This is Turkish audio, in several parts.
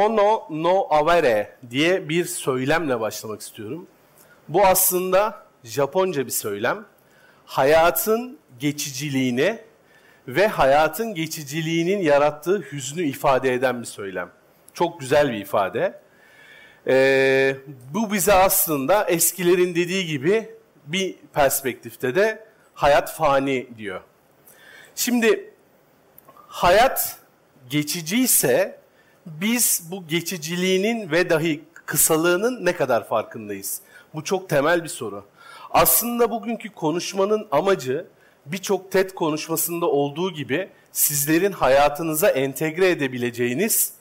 mono no avere diye bir söylemle başlamak istiyorum. Bu aslında Japonca bir söylem. Hayatın geçiciliğini ve hayatın geçiciliğinin yarattığı hüznü ifade eden bir söylem. Çok güzel bir ifade. Ee, bu bize aslında eskilerin dediği gibi bir perspektifte de hayat fani diyor. Şimdi hayat geçiciyse biz bu geçiciliğinin ve dahi kısalığının ne kadar farkındayız? Bu çok temel bir soru. Aslında bugünkü konuşmanın amacı birçok TED konuşmasında olduğu gibi sizlerin hayatınıza entegre edebileceğiniz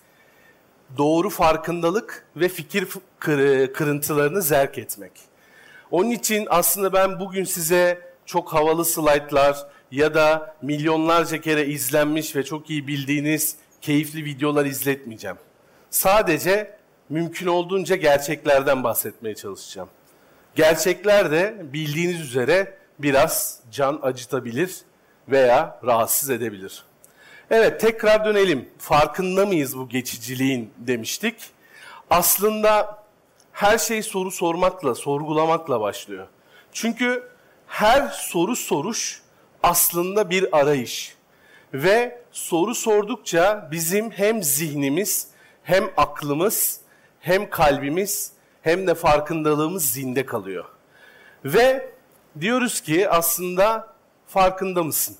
doğru farkındalık ve fikir kırıntılarını zerk etmek. Onun için aslında ben bugün size çok havalı slaytlar ya da milyonlarca kere izlenmiş ve çok iyi bildiğiniz keyifli videolar izletmeyeceğim. Sadece mümkün olduğunca gerçeklerden bahsetmeye çalışacağım. Gerçekler de bildiğiniz üzere biraz can acıtabilir veya rahatsız edebilir. Evet tekrar dönelim. Farkında mıyız bu geçiciliğin demiştik. Aslında her şey soru sormakla, sorgulamakla başlıyor. Çünkü her soru soruş aslında bir arayış. Ve soru sordukça bizim hem zihnimiz, hem aklımız, hem kalbimiz, hem de farkındalığımız zinde kalıyor. Ve diyoruz ki aslında farkında mısın?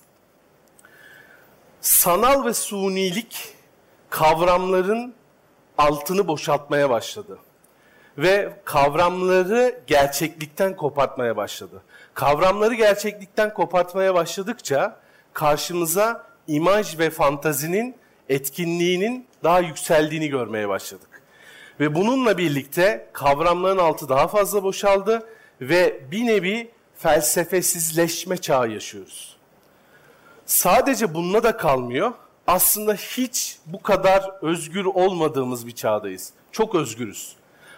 Sanal ve sunilik kavramların altını boşaltmaya başladı. Ve kavramları gerçeklikten kopartmaya başladı. Kavramları gerçeklikten kopartmaya başladıkça karşımıza imaj ve fantazinin etkinliğinin daha yükseldiğini görmeye başladık. Ve bununla birlikte kavramların altı daha fazla boşaldı ve bir nevi felsefesizleşme çağı yaşıyoruz. Sadece bununla da kalmıyor. Aslında hiç bu kadar özgür olmadığımız bir çağdayız. Çok özgürüz.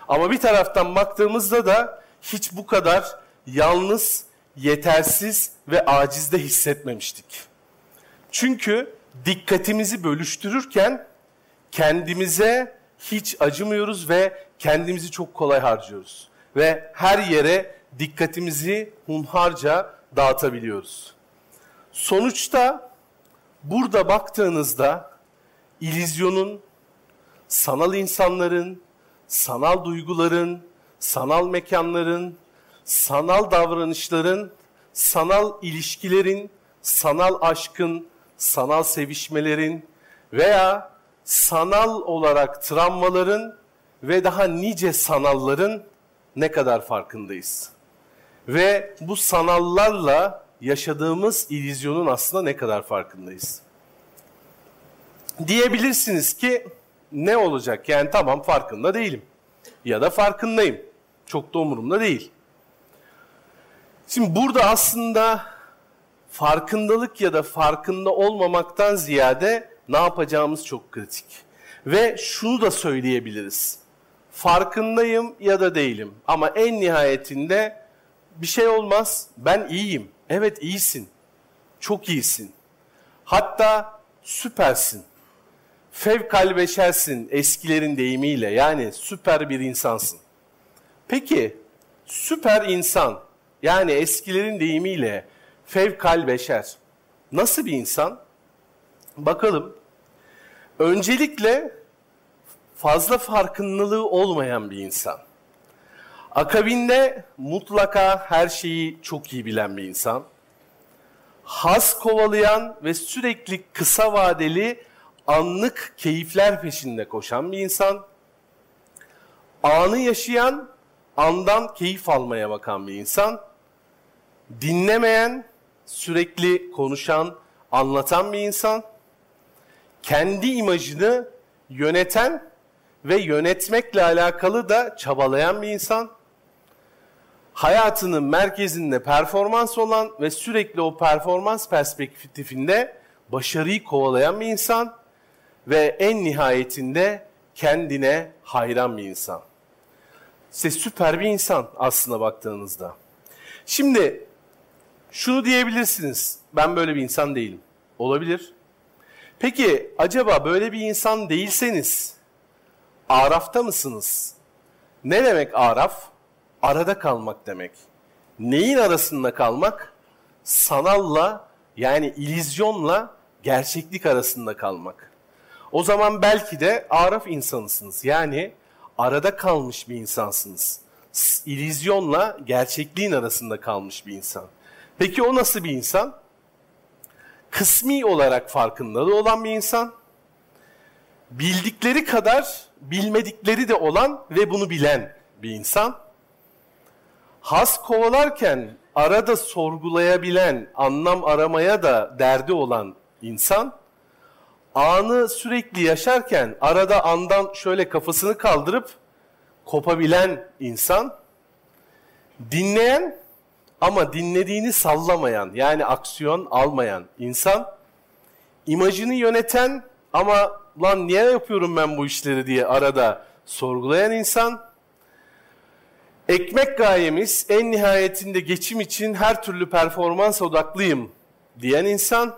Ama bir taraftan baktığımızda da hiç bu kadar yalnız, yetersiz ve acizde hissetmemiştik. Çünkü dikkatimizi bölüştürürken kendimize hiç acımıyoruz ve kendimizi çok kolay harcıyoruz. Ve her yere dikkatimizi hunharca dağıtabiliyoruz. Sonuçta burada baktığınızda ilizyonun, sanal insanların, sanal duyguların, sanal mekanların, sanal davranışların, sanal ilişkilerin, sanal aşkın, sanal sevişmelerin veya sanal olarak travmaların ve daha nice sanalların ne kadar farkındayız. Ve bu sanallarla yaşadığımız ilizyonun aslında ne kadar farkındayız. Diyebilirsiniz ki ne olacak? Yani tamam farkında değilim. Ya da farkındayım. Çok da umurumda değil. Şimdi burada aslında farkındalık ya da farkında olmamaktan ziyade ne yapacağımız çok kritik. Ve şunu da söyleyebiliriz. Farkındayım ya da değilim ama en nihayetinde bir şey olmaz. Ben iyiyim. Evet iyisin. Çok iyisin. Hatta süpersin. Fevkal beşersin eskilerin deyimiyle. Yani süper bir insansın. Peki süper insan yani eskilerin deyimiyle fevkal beşer nasıl bir insan? Bakalım. Öncelikle fazla farkındalığı olmayan bir insan. Akabinde mutlaka her şeyi çok iyi bilen bir insan. Has kovalayan ve sürekli kısa vadeli anlık keyifler peşinde koşan bir insan. Anı yaşayan, andan keyif almaya bakan bir insan. Dinlemeyen, sürekli konuşan, anlatan bir insan. Kendi imajını yöneten ve yönetmekle alakalı da çabalayan bir insan hayatının merkezinde performans olan ve sürekli o performans perspektifinde başarıyı kovalayan bir insan ve en nihayetinde kendine hayran bir insan. İşte süper bir insan aslında baktığınızda. Şimdi şunu diyebilirsiniz. Ben böyle bir insan değilim. Olabilir. Peki acaba böyle bir insan değilseniz Araf'ta mısınız? Ne demek araf? Arada kalmak demek. Neyin arasında kalmak? Sanalla yani ilizyonla gerçeklik arasında kalmak. O zaman belki de araf insanısınız. Yani arada kalmış bir insansınız. İlizyonla gerçekliğin arasında kalmış bir insan. Peki o nasıl bir insan? Kısmi olarak farkındalığı olan bir insan. Bildikleri kadar bilmedikleri de olan ve bunu bilen bir insan. Has kovalarken arada sorgulayabilen, anlam aramaya da derdi olan insan, anı sürekli yaşarken arada andan şöyle kafasını kaldırıp kopabilen insan, dinleyen ama dinlediğini sallamayan yani aksiyon almayan insan, imajını yöneten ama lan niye yapıyorum ben bu işleri diye arada sorgulayan insan, ekmek gayemiz en nihayetinde geçim için her türlü performans odaklıyım diyen insan,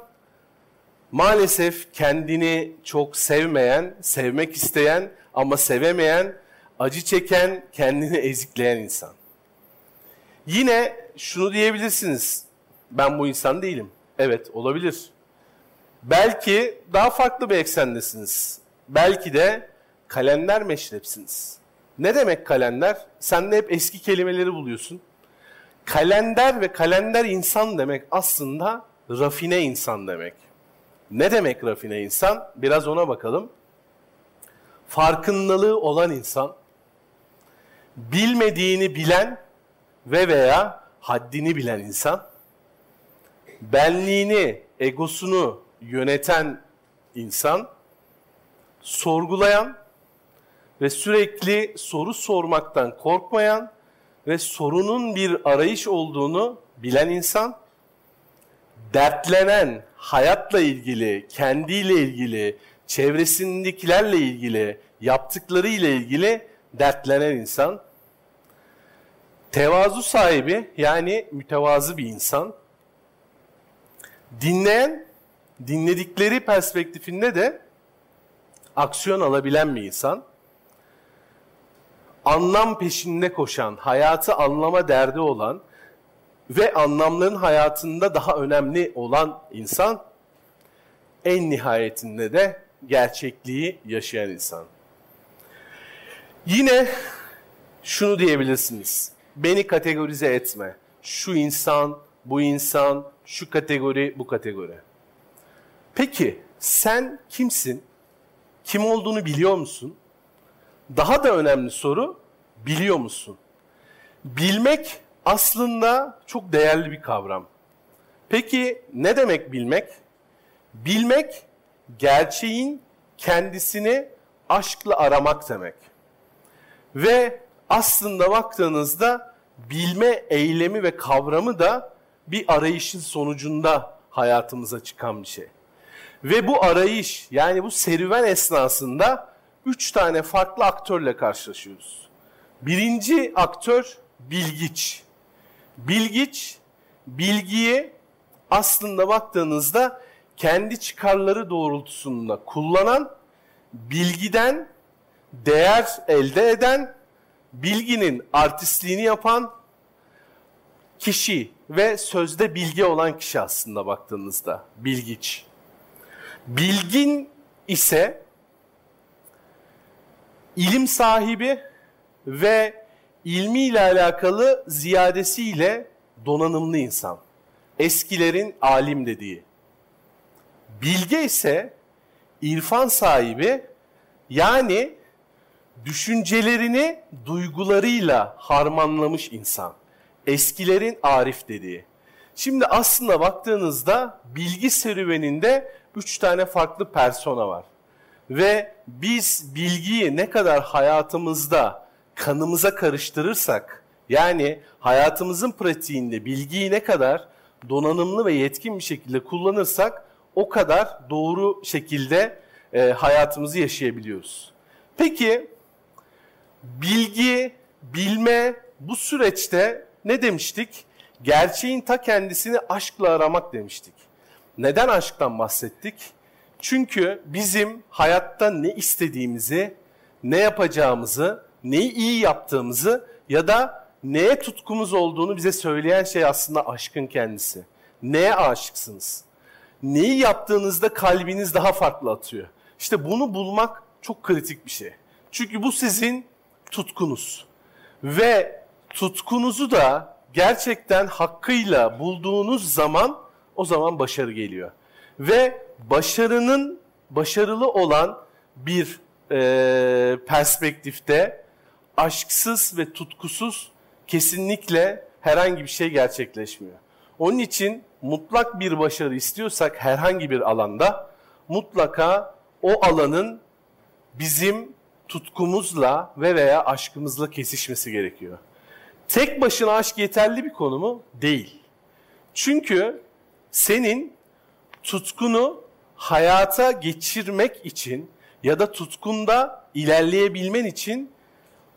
maalesef kendini çok sevmeyen, sevmek isteyen ama sevemeyen, acı çeken, kendini ezikleyen insan. Yine şunu diyebilirsiniz, ben bu insan değilim. Evet olabilir. Belki daha farklı bir eksendesiniz. Belki de kalender meşrepsiniz. Ne demek kalender? Sen de hep eski kelimeleri buluyorsun. Kalender ve kalender insan demek aslında rafine insan demek. Ne demek rafine insan? Biraz ona bakalım. Farkındalığı olan insan, bilmediğini bilen ve veya haddini bilen insan, benliğini, egosunu yöneten insan, sorgulayan ve sürekli soru sormaktan korkmayan ve sorunun bir arayış olduğunu bilen insan, dertlenen, hayatla ilgili, kendiyle ilgili, çevresindekilerle ilgili, yaptıklarıyla ilgili dertlenen insan, tevazu sahibi yani mütevazı bir insan, dinleyen, dinledikleri perspektifinde de aksiyon alabilen bir insan, anlam peşinde koşan, hayatı anlama derdi olan ve anlamların hayatında daha önemli olan insan en nihayetinde de gerçekliği yaşayan insan. Yine şunu diyebilirsiniz. Beni kategorize etme. Şu insan, bu insan, şu kategori, bu kategori. Peki sen kimsin? Kim olduğunu biliyor musun? Daha da önemli soru, biliyor musun? Bilmek aslında çok değerli bir kavram. Peki ne demek bilmek? Bilmek gerçeğin kendisini aşkla aramak demek. Ve aslında baktığınızda bilme eylemi ve kavramı da bir arayışın sonucunda hayatımıza çıkan bir şey. Ve bu arayış yani bu serüven esnasında üç tane farklı aktörle karşılaşıyoruz. Birinci aktör bilgiç. Bilgiç, bilgiyi aslında baktığınızda kendi çıkarları doğrultusunda kullanan, bilgiden değer elde eden, bilginin artistliğini yapan kişi ve sözde bilgi olan kişi aslında baktığınızda bilgiç. Bilgin ise ilim sahibi ve ilmiyle alakalı ziyadesiyle donanımlı insan. Eskilerin alim dediği. Bilge ise irfan sahibi yani düşüncelerini duygularıyla harmanlamış insan. Eskilerin arif dediği. Şimdi aslında baktığınızda bilgi serüveninde üç tane farklı persona var. Ve biz bilgiyi ne kadar hayatımızda kanımıza karıştırırsak, yani hayatımızın pratiğinde bilgiyi ne kadar donanımlı ve yetkin bir şekilde kullanırsak o kadar doğru şekilde e, hayatımızı yaşayabiliyoruz. Peki bilgi, bilme bu süreçte ne demiştik? Gerçeğin ta kendisini aşkla aramak demiştik. Neden aşktan bahsettik? Çünkü bizim hayatta ne istediğimizi, ne yapacağımızı, neyi iyi yaptığımızı ya da neye tutkumuz olduğunu bize söyleyen şey aslında aşkın kendisi. Neye aşıksınız? Neyi yaptığınızda kalbiniz daha farklı atıyor. İşte bunu bulmak çok kritik bir şey. Çünkü bu sizin tutkunuz. Ve tutkunuzu da gerçekten hakkıyla bulduğunuz zaman o zaman başarı geliyor. Ve başarının başarılı olan bir e, perspektifte aşksız ve tutkusuz kesinlikle herhangi bir şey gerçekleşmiyor. Onun için mutlak bir başarı istiyorsak herhangi bir alanda mutlaka o alanın bizim tutkumuzla ve veya aşkımızla kesişmesi gerekiyor. Tek başına aşk yeterli bir konu mu? Değil. Çünkü senin tutkunu hayata geçirmek için ya da tutkunda ilerleyebilmen için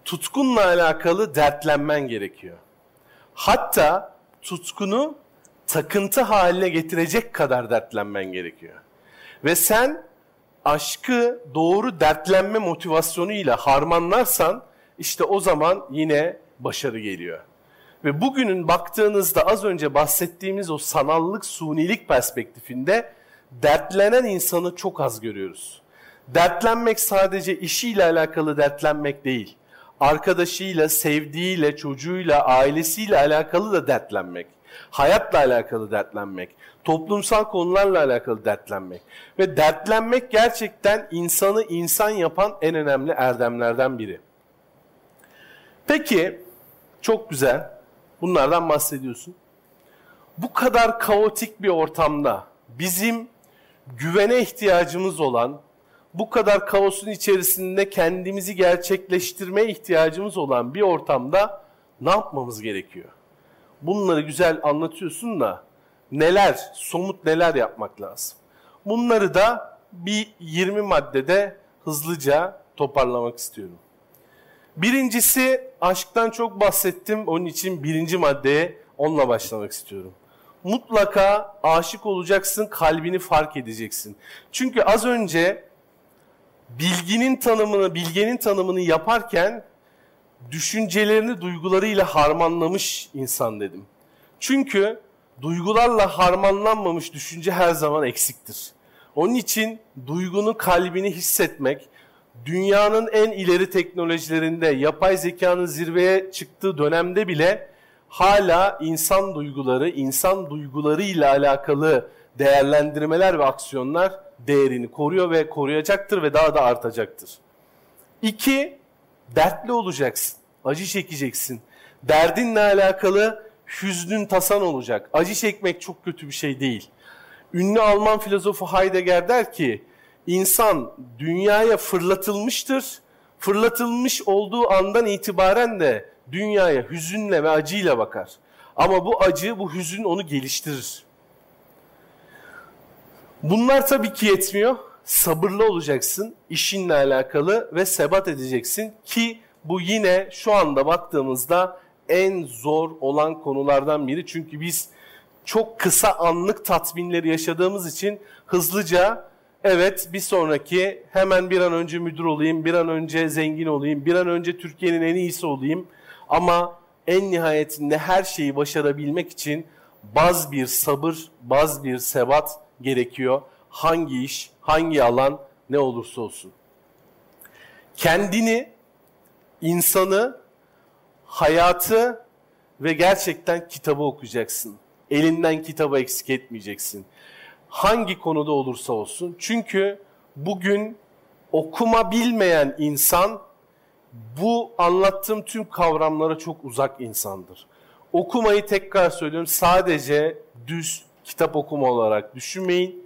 tutkunla alakalı dertlenmen gerekiyor. Hatta tutkunu takıntı haline getirecek kadar dertlenmen gerekiyor. Ve sen aşkı doğru dertlenme motivasyonuyla harmanlarsan işte o zaman yine başarı geliyor. Ve bugünün baktığınızda az önce bahsettiğimiz o sanallık, sunilik perspektifinde dertlenen insanı çok az görüyoruz. Dertlenmek sadece işiyle alakalı dertlenmek değil. Arkadaşıyla, sevdiğiyle, çocuğuyla, ailesiyle alakalı da dertlenmek. Hayatla alakalı dertlenmek. Toplumsal konularla alakalı dertlenmek. Ve dertlenmek gerçekten insanı insan yapan en önemli erdemlerden biri. Peki, çok güzel. Bunlardan bahsediyorsun. Bu kadar kaotik bir ortamda bizim güvene ihtiyacımız olan, bu kadar kaosun içerisinde kendimizi gerçekleştirme ihtiyacımız olan bir ortamda ne yapmamız gerekiyor? Bunları güzel anlatıyorsun da neler, somut neler yapmak lazım? Bunları da bir 20 maddede hızlıca toparlamak istiyorum. Birincisi aşktan çok bahsettim. Onun için birinci maddeye onunla başlamak istiyorum. Mutlaka aşık olacaksın, kalbini fark edeceksin. Çünkü az önce bilginin tanımını, bilgenin tanımını yaparken düşüncelerini duygularıyla harmanlamış insan dedim. Çünkü duygularla harmanlanmamış düşünce her zaman eksiktir. Onun için duygunu, kalbini hissetmek, dünyanın en ileri teknolojilerinde yapay zekanın zirveye çıktığı dönemde bile hala insan duyguları, insan duygularıyla alakalı değerlendirmeler ve aksiyonlar değerini koruyor ve koruyacaktır ve daha da artacaktır. İki, dertli olacaksın, acı çekeceksin. Derdinle alakalı hüznün tasan olacak. Acı çekmek çok kötü bir şey değil. Ünlü Alman filozofu Heidegger der ki, insan dünyaya fırlatılmıştır. Fırlatılmış olduğu andan itibaren de dünyaya hüzünle ve acıyla bakar. Ama bu acı, bu hüzün onu geliştirir. Bunlar tabii ki yetmiyor. Sabırlı olacaksın işinle alakalı ve sebat edeceksin ki bu yine şu anda baktığımızda en zor olan konulardan biri. Çünkü biz çok kısa anlık tatminleri yaşadığımız için hızlıca evet bir sonraki hemen bir an önce müdür olayım, bir an önce zengin olayım, bir an önce Türkiye'nin en iyisi olayım. Ama en nihayetinde her şeyi başarabilmek için baz bir sabır, baz bir sebat gerekiyor. Hangi iş, hangi alan ne olursa olsun. Kendini, insanı, hayatı ve gerçekten kitabı okuyacaksın. Elinden kitabı eksik etmeyeceksin. Hangi konuda olursa olsun. Çünkü bugün okuma bilmeyen insan bu anlattığım tüm kavramlara çok uzak insandır. Okumayı tekrar söylüyorum sadece düz kitap okuma olarak düşünmeyin.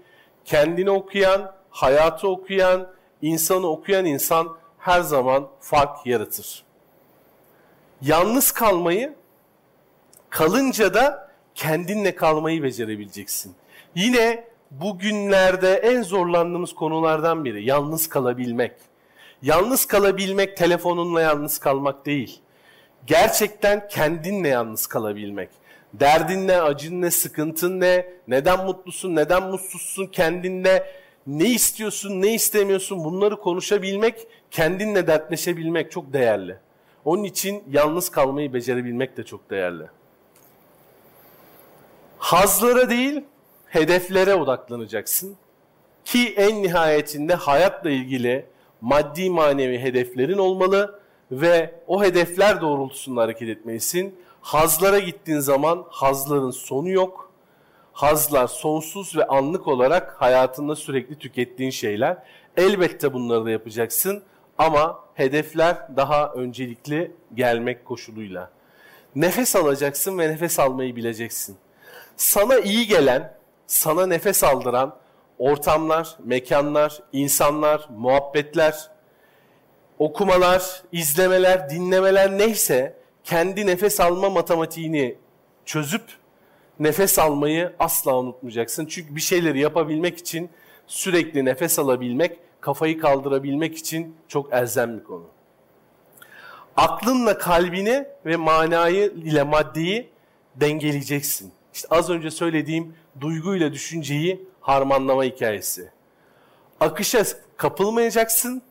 Kendini okuyan, hayatı okuyan, insanı okuyan insan her zaman fark yaratır. Yalnız kalmayı, kalınca da kendinle kalmayı becerebileceksin. Yine bugünlerde en zorlandığımız konulardan biri yalnız kalabilmek. Yalnız kalabilmek telefonunla yalnız kalmak değil. Gerçekten kendinle yalnız kalabilmek. Derdin ne, acın ne, sıkıntın ne, neden mutlusun, neden mutsuzsun kendinle ne istiyorsun, ne istemiyorsun bunları konuşabilmek, kendinle dertleşebilmek çok değerli. Onun için yalnız kalmayı becerebilmek de çok değerli. Hazlara değil, hedeflere odaklanacaksın. Ki en nihayetinde hayatla ilgili maddi manevi hedeflerin olmalı ve o hedefler doğrultusunda hareket etmelisin. Hazlara gittiğin zaman hazların sonu yok. Hazlar sonsuz ve anlık olarak hayatında sürekli tükettiğin şeyler. Elbette bunları da yapacaksın ama hedefler daha öncelikli gelmek koşuluyla. Nefes alacaksın ve nefes almayı bileceksin. Sana iyi gelen, sana nefes aldıran ortamlar, mekanlar, insanlar, muhabbetler, okumalar, izlemeler, dinlemeler neyse kendi nefes alma matematiğini çözüp nefes almayı asla unutmayacaksın. Çünkü bir şeyleri yapabilmek için sürekli nefes alabilmek, kafayı kaldırabilmek için çok elzem bir konu. Aklınla kalbini ve manayı ile maddeyi dengeleyeceksin. İşte az önce söylediğim duyguyla düşünceyi harmanlama hikayesi. Akışa kapılmayacaksın,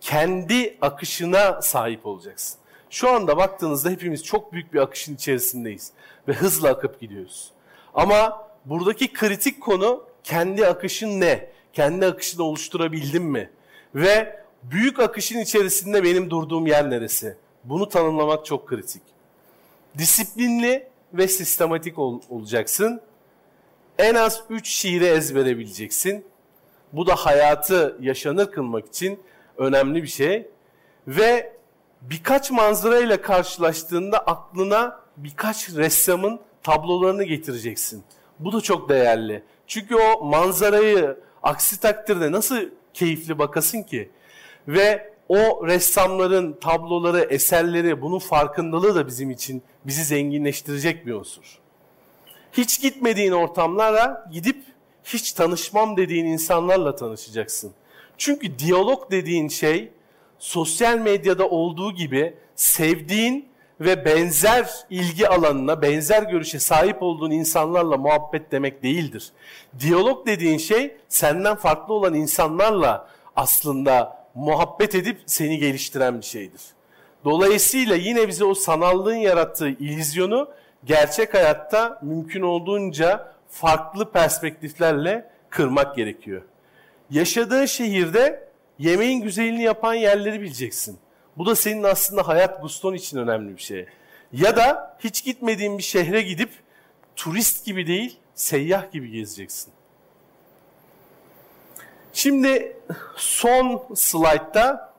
kendi akışına sahip olacaksın. Şu anda baktığınızda hepimiz çok büyük bir akışın içerisindeyiz ve hızla akıp gidiyoruz. Ama buradaki kritik konu kendi akışın ne? Kendi akışını oluşturabildin mi? Ve büyük akışın içerisinde benim durduğum yer neresi? Bunu tanımlamak çok kritik. Disiplinli ve sistematik ol, olacaksın. En az 3 şiiri ezbere. Bu da hayatı yaşanır kılmak için önemli bir şey. Ve birkaç manzara ile karşılaştığında aklına birkaç ressamın tablolarını getireceksin. Bu da çok değerli. Çünkü o manzarayı aksi takdirde nasıl keyifli bakasın ki? Ve o ressamların tabloları, eserleri, bunun farkındalığı da bizim için bizi zenginleştirecek bir unsur. Hiç gitmediğin ortamlara gidip hiç tanışmam dediğin insanlarla tanışacaksın. Çünkü diyalog dediğin şey sosyal medyada olduğu gibi sevdiğin ve benzer ilgi alanına, benzer görüşe sahip olduğun insanlarla muhabbet demek değildir. Diyalog dediğin şey senden farklı olan insanlarla aslında muhabbet edip seni geliştiren bir şeydir. Dolayısıyla yine bize o sanallığın yarattığı illüzyonu gerçek hayatta mümkün olduğunca farklı perspektiflerle kırmak gerekiyor. Yaşadığın şehirde yemeğin güzelliğini yapan yerleri bileceksin. Bu da senin aslında hayat guston için önemli bir şey. Ya da hiç gitmediğin bir şehre gidip turist gibi değil, seyyah gibi gezeceksin. Şimdi son slaytta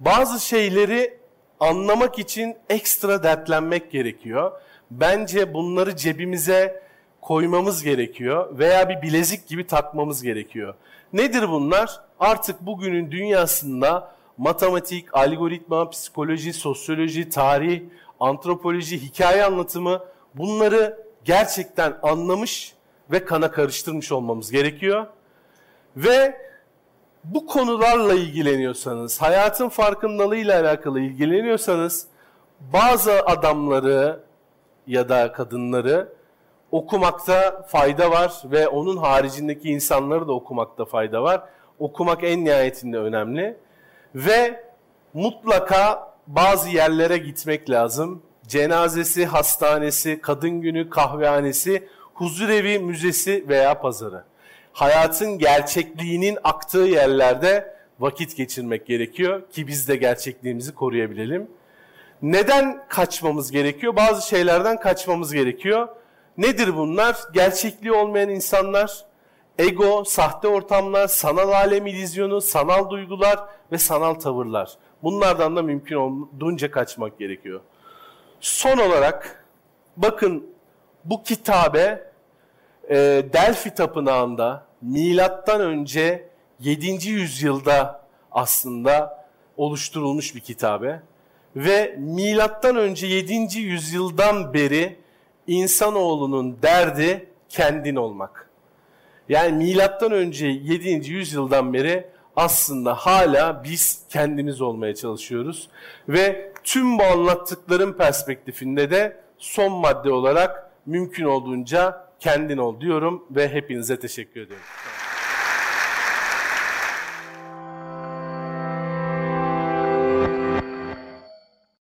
bazı şeyleri anlamak için ekstra dertlenmek gerekiyor. Bence bunları cebimize koymamız gerekiyor veya bir bilezik gibi takmamız gerekiyor. Nedir bunlar? Artık bugünün dünyasında matematik, algoritma, psikoloji, sosyoloji, tarih, antropoloji, hikaye anlatımı bunları gerçekten anlamış ve kana karıştırmış olmamız gerekiyor. Ve bu konularla ilgileniyorsanız, hayatın farkındalığıyla alakalı ilgileniyorsanız bazı adamları ya da kadınları okumakta fayda var ve onun haricindeki insanları da okumakta fayda var. Okumak en nihayetinde önemli ve mutlaka bazı yerlere gitmek lazım. Cenazesi, hastanesi, kadın günü, kahvehanesi, huzurevi, müzesi veya pazarı. Hayatın gerçekliğinin aktığı yerlerde vakit geçirmek gerekiyor ki biz de gerçekliğimizi koruyabilelim. Neden kaçmamız gerekiyor? Bazı şeylerden kaçmamız gerekiyor. Nedir bunlar? Gerçekliği olmayan insanlar, ego, sahte ortamlar, sanal alem ilizyonu, sanal duygular ve sanal tavırlar. Bunlardan da mümkün olduğunca kaçmak gerekiyor. Son olarak bakın bu kitabe e, Delphi Tapınağı'nda milattan önce 7. yüzyılda aslında oluşturulmuş bir kitabe ve milattan önce 7. yüzyıldan beri insanoğlunun derdi kendin olmak. Yani milattan önce 7. yüzyıldan beri aslında hala biz kendimiz olmaya çalışıyoruz. Ve tüm bu anlattıklarım perspektifinde de son madde olarak mümkün olduğunca kendin ol diyorum ve hepinize teşekkür ediyorum.